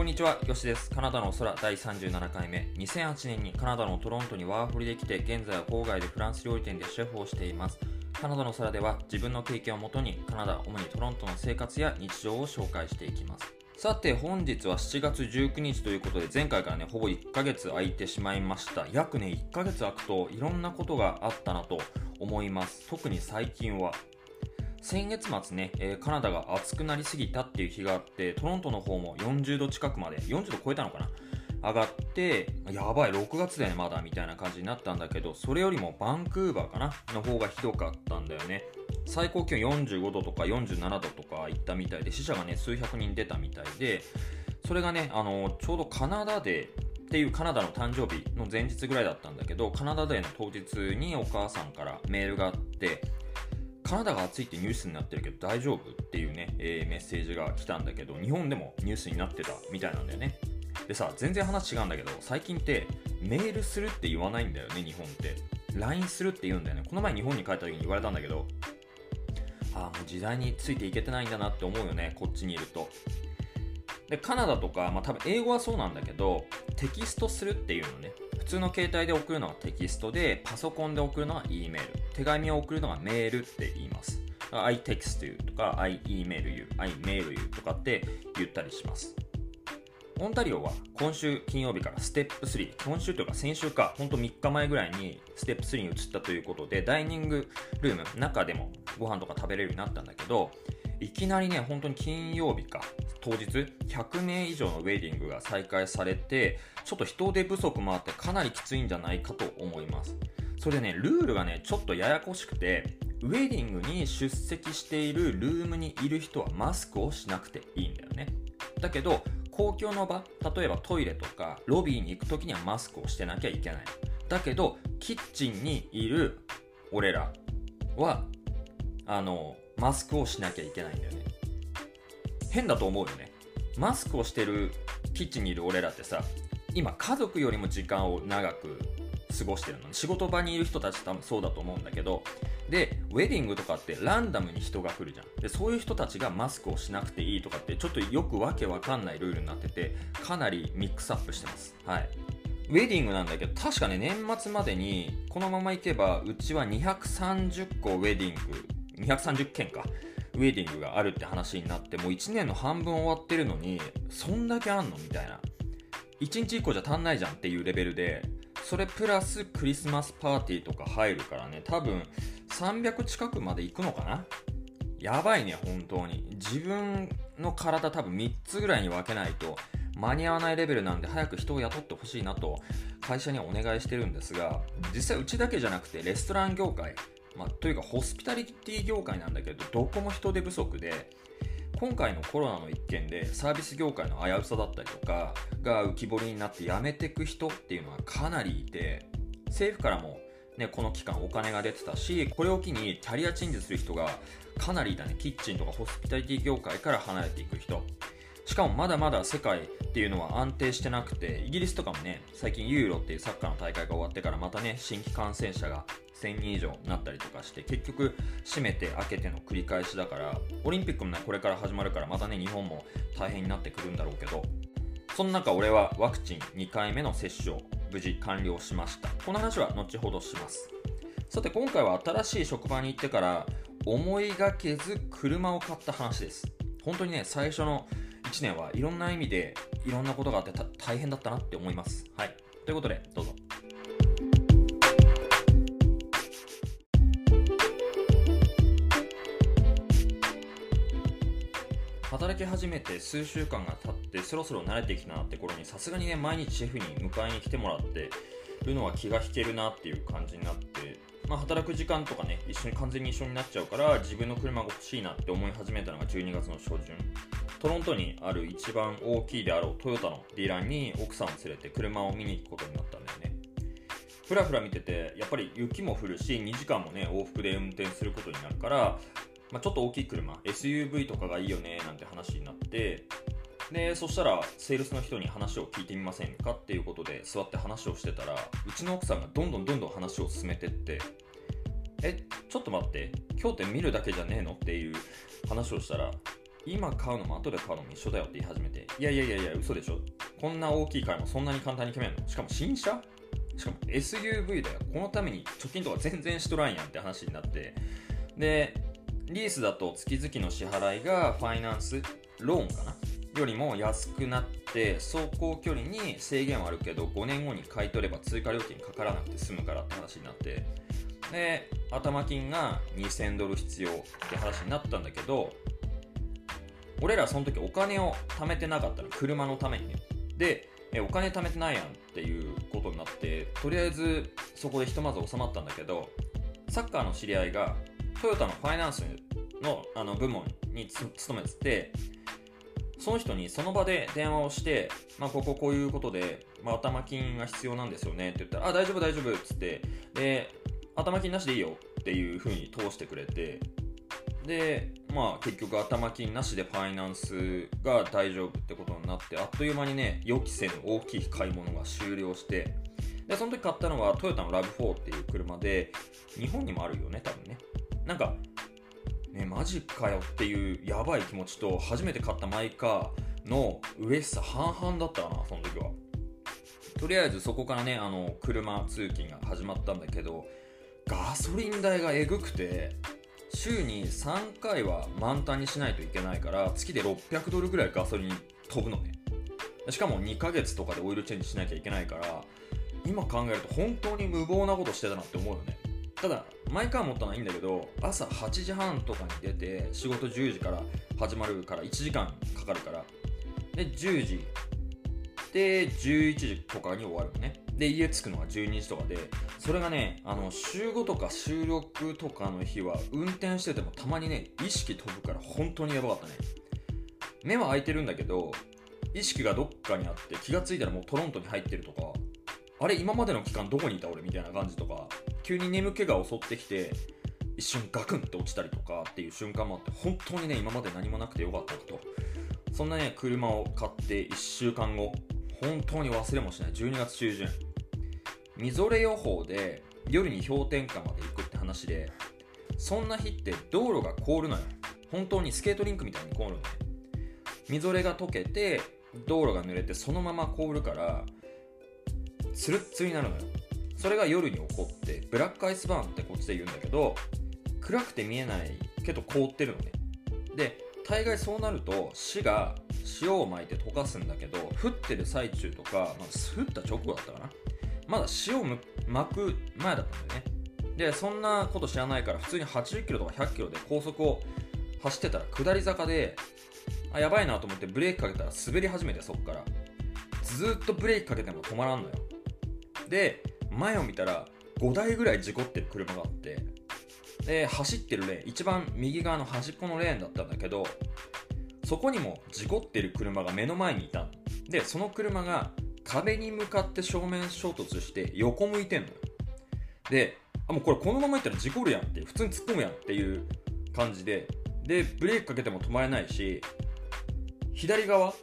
こんにちは、よしです。カナダの空第37回目。2008年にカナダのトロントにワーホリで来て、現在は郊外でフランス料理店でシェフをしています。カナダの空では自分の経験をもとにカナダ、主にトロントの生活や日常を紹介していきます。さて本日は7月19日ということで前回からねほぼ1ヶ月空いてしまいました約ね1ヶ月空くといろんなことがあったなと思います特に最近は先月末ね、えー、カナダが暑くなりすぎたっていう日があって、トロントの方も40度近くまで、40度超えたのかな？上がって、やばい、6月だよね、まだ、みたいな感じになったんだけど、それよりもバンクーバーかな？の方がひどかったんだよね。最高気温45度とか47度とかいったみたいで、死者がね、数百人出たみたいで、それがね、あの、ちょうどカナダで、っていうカナダの誕生日の前日ぐらいだったんだけど、カナダデーの当日にお母さんからメールがあって、カナダが暑いってニュースになってるけど大丈夫っていうね、えー、メッセージが来たんだけど、日本でもニュースになってたみたいなんだよね。でさ、全然話違うんだけど、最近ってメールするって言わないんだよね、日本って。LINE するって言うんだよね。この前日本に帰った時に言われたんだけど、ああ、もう時代についていけてないんだなって思うよね、こっちにいると。で、カナダとか、まあ多分英語はそうなんだけど、テキストするっていうのね。普通の携帯で送るのはテキストで、パソコンで送るのは E メール。手紙を送るのがメールって言います。I text you とか I email you, I mail you とかって言ったりします。オンタリオは今週金曜日からステップ3、今週というか先週か、ほんと3日前ぐらいにステップ3に移ったということで、ダイニングルーム、中でもご飯とか食べれるようになったんだけど、いきなりね、本当に金曜日か、当日、100名以上のウェディングが再開されて、ちょっと人手不足もあってかなりきついんじゃないかと思います。それね、ルールがね、ちょっとややこしくて、ウェディングに出席しているルームにいる人はマスクをしなくていいんだよね。だけど、公共の場、例えばトイレとかロビーに行く時にはマスクをしてなきゃいけない。だけど、キッチンにいる俺らは、あの、マスクをしなきゃいけないんだよね。変だと思うよね。マスクをしてるキッチンにいる俺らってさ、今家族よりも時間を長く過ごしてるの。仕事場にいる人たち多分そうだと思うんだけどでウェディングとかってランダムに人が来るじゃん。でそういう人たちがマスクをしなくていいとかってちょっとよくわけわかんないルールになっててかなりミックスアップしてます。はい。ウェディングなんだけど確かね年末までにこのままいけばうちは230個ウェディング230件かウェディングがあるって話になってもう1年の半分終わってるのにそんだけあんのみたいな。1日1個じゃ足んないじゃんっていうレベルでそれプラスクリスマスパーティーとか入るからね。多分300近くまで行くのかな？やばいね本当に。自分の体多分3つぐらいに分けないと間に合わないレベルなんで早く人を雇ってほしいなと会社にはお願いしてるんですが実際うちだけじゃなくてレストラン業界、まあ、というかホスピタリティ業界なんだけどどこも人手不足で今回のコロナの一件でサービス業界の危うさだったりとかが浮き彫りになって辞めてく人っていうのはかなりいて政府からもね、この期間お金が出てたしこれを機にキャリアチェンジする人がかなりいたね。キッチンとかホスピタリティ業界から離れていく人。しかもまだまだ世界っていうのは安定してなくてイギリスとかもね最近ユーロっていうサッカーの大会が終わってからまたね新規感染者が1000人以上になったりとかして結局閉めて開けての繰り返しだからオリンピックもねこれから始まるからまたね日本も大変になってくるんだろうけどその中俺はワクチン2回目の接種を無事完了しました。この話は後ほどします。さて今回は新しい職場に行ってから思いがけず車を買った話です。本当にね最初の1年はいろんな意味でいろんなことがあって大変だったなって思います。はい。ということでどうぞ。働き始めて数週間が経ってそろそろ慣れてきたなって頃にさすがにね毎日シェフに迎えに来てもらってるのは気が引けるなっていう感じになって、まあ、働く時間とかね一緒に完全に一緒になっちゃうから自分の車が欲しいなって思い始めたのが12月の初旬。トロントにある一番大きいであろうトヨタのディーラーに奥さんを連れて車を見に行くことになったんだよね。ふらふら見ててやっぱり雪も降るし2時間もね往復で運転することになるからまあ、ちょっと大きい車 SUV とかがいいよねなんて話になってでそしたらセールスの人に話を聞いてみませんかっていうことで座って話をしてたらうちの奥さんがどんどんどんどん話を進めてってえちょっと待って今日って見るだけじゃねえのっていう話をしたら今買うのも後で買うのも一緒だよって言い始めていやいやいやいや嘘でしょ。こんな大きい買いもそんなに簡単に決めるの？しかも新車？しかも SUV だよ。このために貯金とか全然しとらんやんって話になって。でリースだと月々の支払いがファイナンスローンかな？よりも安くなって走行距離に制限はあるけど5年後に買い取れば追加料金かからなくて済むからって話になってで頭金が2000ドル必要って話になったんだけど俺らその時お金を貯めてなかったの。車のためにね。でえお金貯めてないやんっていうことになってとりあえずそこでひとまず収まったんだけどサッカーの知り合いがトヨタのファイナンスのあの部門に勤めててその人にその場で電話をして、まあ、こここういうことで、まあ、頭金が必要なんですよねって言ったら、あ、大丈夫大丈夫っつって、で、頭金なしでいいよっていう風に通してくれて、で、まあ結局頭金なしでファイナンスが大丈夫ってことになって、あっという間にね、予期せぬ大きい買い物が終了して、で、その時買ったのはトヨタの RAV4 っていう車で、日本にもあるよね、多分ね。なんか、ね、マジかよっていうやばい気持ちと初めて買ったマイカーの嬉しさ半々だったかなその時は。とりあえずそこからねあの車通勤が始まったんだけどガソリン代がえぐくて週に3回は満タンにしないといけないから月で600ドルぐらいガソリン飛ぶのね。しかも2ヶ月とかでオイルチェンジしなきゃいけないから今考えると本当に無謀なことしてたなって思うよね。ただマイカー持ったのはいいんだけど朝8時半とかに出て仕事10時から始まるから1時間かかるからで10時で11時とかに終わるのね。で家着くのが12時とかでそれがねあの週5とか収録とかの日は運転しててもたまにね意識飛ぶから本当にやばかったね。目は開いてるんだけど意識がどっかにあって気がついたらもうトロントに入ってるとかあれ今までの期間どこにいた俺みたいな感じとか急に眠気が襲ってきて一瞬ガクンって落ちたりとかっていう瞬間もあって本当にね今まで何もなくてよかったと。そんなね車を買って1週間後本当に忘れもしない。12月中旬。みぞれ予報で夜に氷点下まで行くって話でそんな日って道路が凍るのよ。本当にスケートリンクみたいに凍るのね。みぞれが溶けて道路が濡れてそのまま凍るからツルッツルになるのよ。それが夜に起こってブラックアイスバーンってこっちで言うんだけど暗くて見えないけど凍ってるのね。で大概そうなると市が塩をまいて溶かすんだけど降ってる最中とか、まあ、降った直後だったかな。まだ塩をまく前だったんだよね。でそんなこと知らないから普通に80キロとか100キロで高速を走ってたら下り坂であやばいなと思ってブレーキかけたら滑り始めてそっから。ずっとブレーキかけても止まらんのよ。で前を見たら5台ぐらい事故ってる車があってで走ってるレーン一番右側の端っこのレーンだったんだけどそこにも事故ってる車が目の前にいたでその車が壁に向かって正面衝突して横向いてんのよ。であもうこれこのままいったら事故るやんって普通に突っ込むやんっていう感じででブレーキかけても止まれないし左側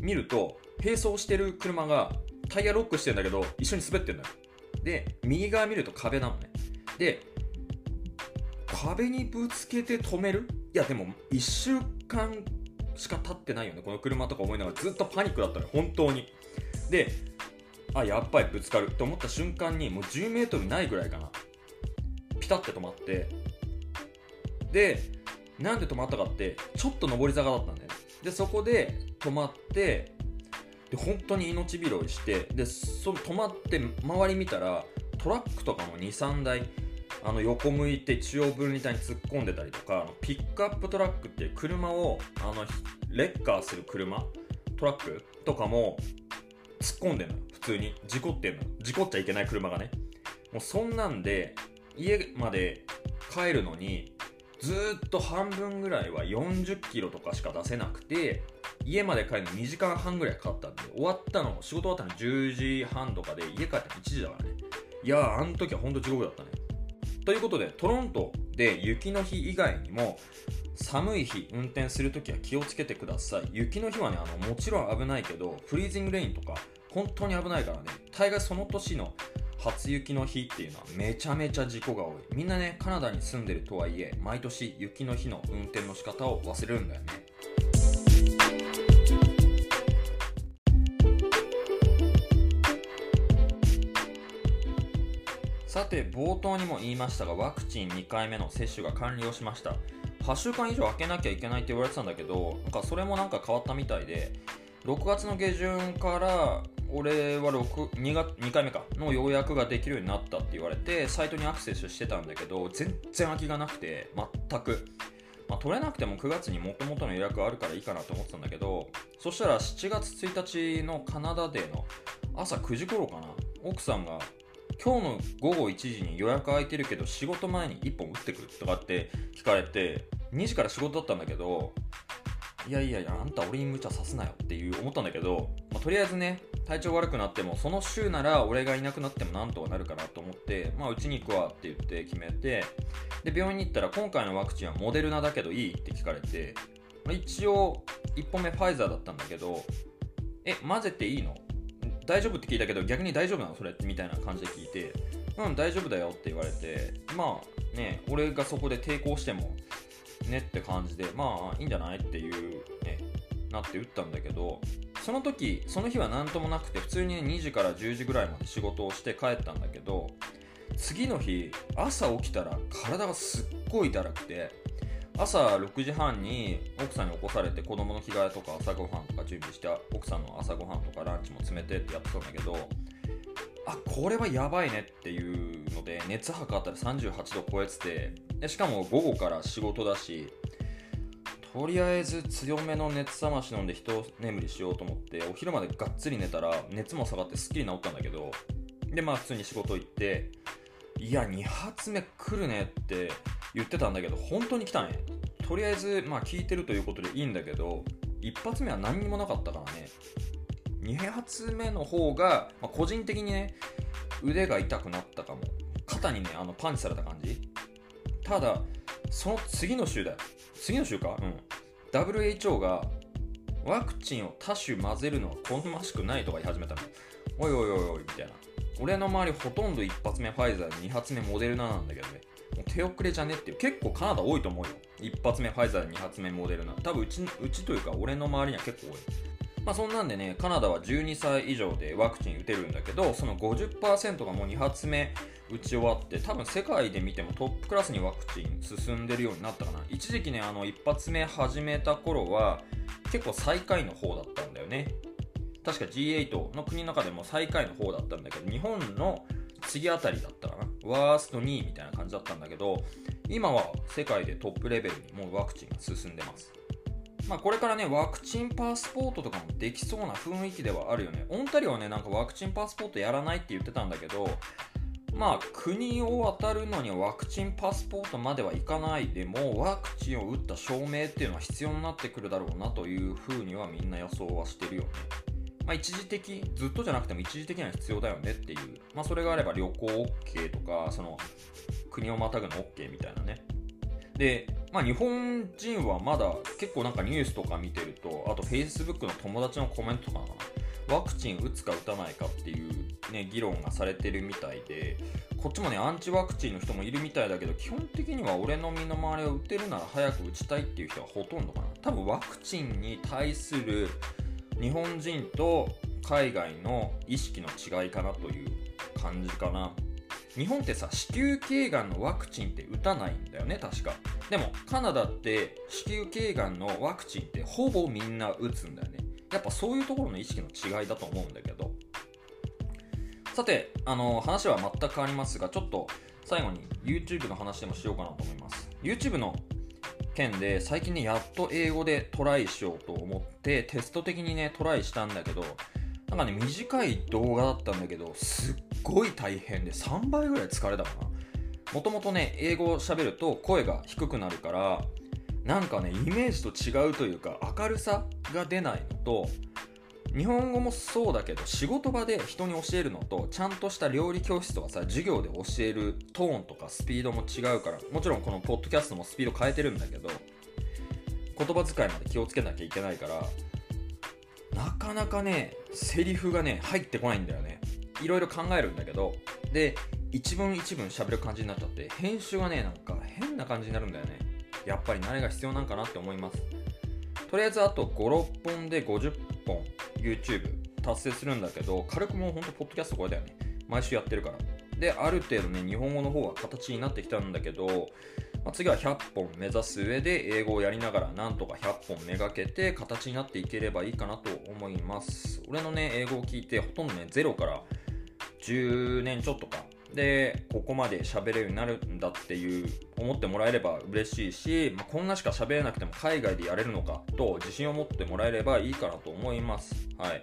見ると並走してる車がタイヤロックしてんだけど一緒に滑ってんのよ。で右側見ると壁なのね。で壁にぶつけて止める？いやでも1週間しか経ってないよね。この車とか思いながらずっとパニックだったの本当に。であやっぱりぶつかる。って思った瞬間にもう 10m ないぐらいかな。ピタって止まって。でなんで止まったかってちょっと上り坂だったんだよね。でそこで止まってで本当に命拾いしてでそ止まって周り見たらトラックとかも23台あの横向いて中央分離帯に突っ込んでたりとかピックアップトラックっていう車をあのレッカーする車トラックとかも突っ込んでんの普通に。事故ってんの事故っちゃいけない車がね。もうそんなんで家まで帰るのにずっと半分ぐらいは40キロとかしか出せなくて家まで帰るの2時間半ぐらいかかったんで終わったの仕事終わったの10時半とかで家帰って1時だからね。いやーあの時は本当地獄だったね。ということでトロントで雪の日以外にも寒い日運転するときは気をつけてください。雪の日はねあのもちろん危ないけどフリーズングレインとか本当に危ないからね大概その年の初雪の日っていうのはめちゃめちゃ事故が多い。みんなねカナダに住んでるとはいえ毎年雪の日の運転の仕方を忘れるんだよね。さて冒頭にも言いましたがワクチン2回目の接種が完了しました。8週間以上空けなきゃいけないって言われてたんだけどなんかそれもなんか変わったみたいで6月の下旬から俺は 2, 月2回目かの予約ができるようになったって言われてサイトにアクセスしてたんだけど全然空きがなくて全く、まあ、取れなくても9月にもともとの予約あるからいいかなと思ってたんだけどそしたら7月1日のカナダデーの朝9時頃かな奥さんが今日の午後1時に予約空いてるけど仕事前に1本打ってくるとかって聞かれて2時から仕事だったんだけどいやいやいやあんた俺に無茶さすなよっていう思ったんだけど、まあ、とりあえずね体調悪くなってもその週なら俺がいなくなってもなんとかなるかなと思ってまあうちに行くわって言って決めてで病院に行ったら今回のワクチンはモデルナだけどいいって聞かれて、まあ、一応1本目ファイザーだったんだけどえ混ぜていいの？大丈夫って聞いたけど逆に大丈夫なのそれみたいな感じで聞いてうん大丈夫だよって言われてまあね俺がそこで抵抗してもねって感じでまあいいんじゃないっていうねなって打ったんだけどその時その日は何ともなくて普通に、2時から10時ぐらいまで仕事をして帰ったんだけど次の日朝起きたら体がすっごいだらくて朝6時半に奥さんに起こされて子供の着替えとか朝ごはんとか準備して奥さんの朝ごはんとかランチも詰めてってやってたんだけどあこれはやばいねっていうので熱測ったら38度超えててでしかも午後から仕事だしとりあえず強めの熱冷まし飲んで一眠りしようと思ってお昼までがっつり寝たら熱も下がってすっきり治ったんだけどでまあ普通に仕事行っていや2発目来るねって言ってたんだけど本当に来たね。とりあえずまあ聞いてるということでいいんだけど1発目は何にもなかったからね。2発目の方が、まあ、個人的にね腕が痛くなったかも。肩にねあのパンチされた感じ。ただその次の週だよ。次の週か。うん。WHO がワクチンを多種混ぜるのは好ましくないとか言い始めたの。おいおいおいおいみたいな。俺の周りほとんど1発目ファイザー2発目モデルナなんだけどね。手遅れじゃねっていう結構カナダ多いと思うよ。1発目ファイザー2発目モデルナ多分うちうちというか俺の周りには結構多い。まあそんなんでねカナダは12歳以上でワクチン打てるんだけどその50%がもう2発目打ち終わって多分世界で見てもトップクラスにワクチン進んでるようになったかな。一時期ねあの1発目始めた頃は結構最下位の方だったんだよね。確か G8 の国の中でも最下位の方だったんだけど日本の次あたりだったかなワースト2位みたいな感じだったんだけど今は世界でトップレベルにもうワクチンが進んでますまあ、これからね、ワクチンパスポートとかもできそうな雰囲気ではあるよね。オンタリオはね、なんかワクチンパスポートやらないって言ってたんだけど、まあ、国を渡るのにワクチンパスポートまではいかないでも、ワクチンを打った証明っていうのは必要になってくるだろうなというふうにはみんな予想はしてるよね。まあ、一時的、ずっとじゃなくても一時的には必要だよねっていう。まあ、それがあれば旅行 OK とか、その、国をまたぐの OK みたいなね。で、まあ、日本人はまだ結構なんかニュースとか見てると、あと Facebook の友達のコメントとかかな、ワクチン打つか打たないかっていうね、議論がされてるみたいで、こっちもね、アンチワクチンの人もいるみたいだけど、基本的には俺の身の回りを打てるなら早く打ちたいっていう人はほとんどかな。多分ワクチンに対する日本人と海外の意識の違いかなという感じかな。日本ってさ、子宮頸がんのワクチンって打たないんだよね、確か。でも、カナダって子宮頸がんのワクチンってほぼみんな打つんだよね。やっぱそういうところの意識の違いだと思うんだけど。さて、あの、話は全く変わりますが、ちょっと最後に YouTube の話でもしようかなと思います。YouTube の件で最近ね、やっと英語でトライしようと思ってテスト的にね、トライしたんだけど、なんかね、短い動画だったんだけど、すっごい大変で3倍ぐらい疲れたかな。もともとね、英語を喋ると声が低くなるから、なんかね、イメージと違うというか、明るさが出ないのと、日本語もそうだけど仕事場で人に教えるのとちゃんとした料理教室とかさ授業で教えるトーンとかスピードも違うからもちろんこのポッドキャストもスピード変えてるんだけど言葉遣いまで気をつけなきゃいけないからなかなかねセリフがね入ってこないんだよね。いろいろ考えるんだけどで一文一文喋る感じになっちゃって編集がねなんか変な感じになるんだよね。やっぱり慣れが必要なんかなって思います。とりあえずあと56本で50本。YouTube 達成するんだけど軽くもうほんとポッドキャストこれだよね。毎週やってるから。である程度ね日本語の方は形になってきたんだけど、まあ、次は100本目指す上で英語をやりながらなんとか100本めがけて形になっていければいいかなと思います。俺のね英語を聞いてほとんどね0から10年ちょっとか。でここまで喋れるようになるんだっていう思ってもらえれば嬉しいし、まあ、こんなしか喋れなくても海外でやれるのかと自信を持ってもらえればいいかなと思います。はい。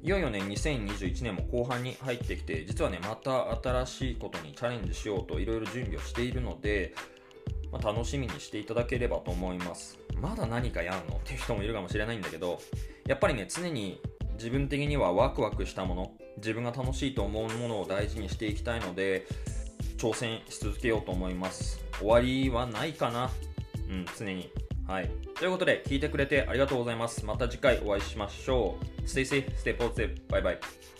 いよいよね2021年も後半に入ってきて実はねまた新しいことにチャレンジしようといろいろ準備をしているので、まあ、楽しみにしていただければと思います。まだ何かやんの？っていう人もいるかもしれないんだけどやっぱりね常に自分的にはワクワクしたもの自分が楽しいと思うものを大事にしていきたいので挑戦し続けようと思います。終わりはないかな。うん常に。はい。ということで聞いてくれてありがとうございます。また次回お会いしましょう。Stay safe, stay positive, bye bye.